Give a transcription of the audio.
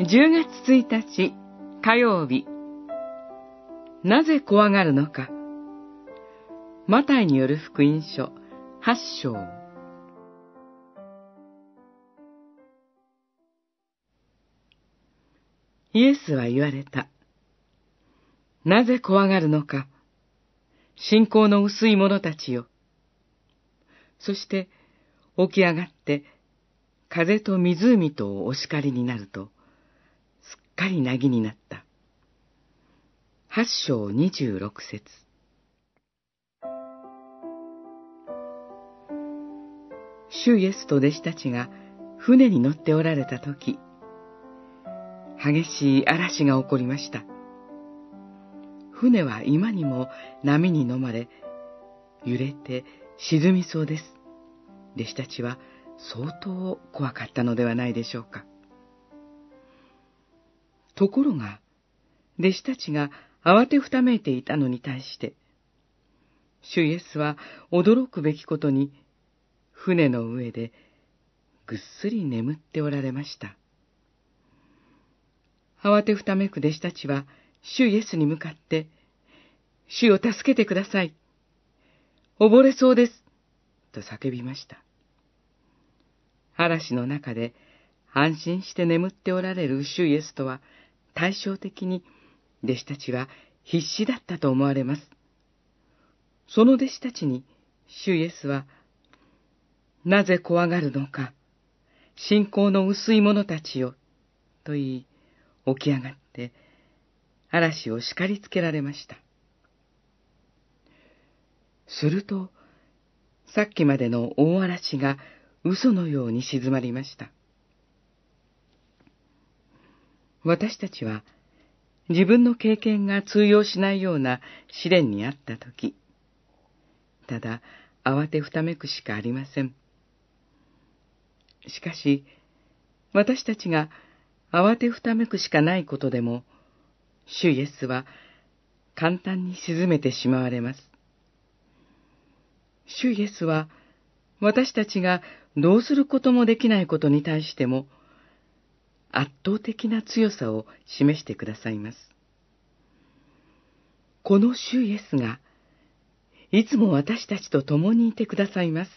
10月1日火曜日。なぜ怖がるのか。マタイによる福音書8章。イエスは言われた。なぜ怖がるのか。信仰の薄い者たちよ。そして起き上がって風と湖とお叱りになると、かりなぎになった。八章二十六節主イエスと弟子たちが船に乗っておられたとき、激しい嵐が起こりました。船は今にも波に飲まれ、揺れて沈みそうです。弟子たちは相当怖かったのではないでしょうか。ところが、弟子たちが慌てふためいていたのに対して、主イエスは驚くべきことに、船の上でぐっすり眠っておられました。慌てふためく弟子たちは、主イエスに向かって、主を助けてください。溺れそうです。と叫びました。嵐の中で安心して眠っておられる主イエスとは対照的に弟子たちは必死だったと思われます。その弟子たちに主イエスは、なぜ怖がるのか、信仰の薄い者たちよ、と言い、起き上がって、嵐を叱りつけられました。すると、さっきまでの大嵐が嘘のように静まりました。私たちは自分の経験が通用しないような試練にあったとき、ただ慌てふためくしかありません。しかし、私たちが慌てふためくしかないことでも、主イエスは簡単に沈めてしまわれます。主イエスは私たちがどうすることもできないことに対しても、圧倒的な強さを示してくださいます。この主イエスが、いつも私たちと共にいてくださいます。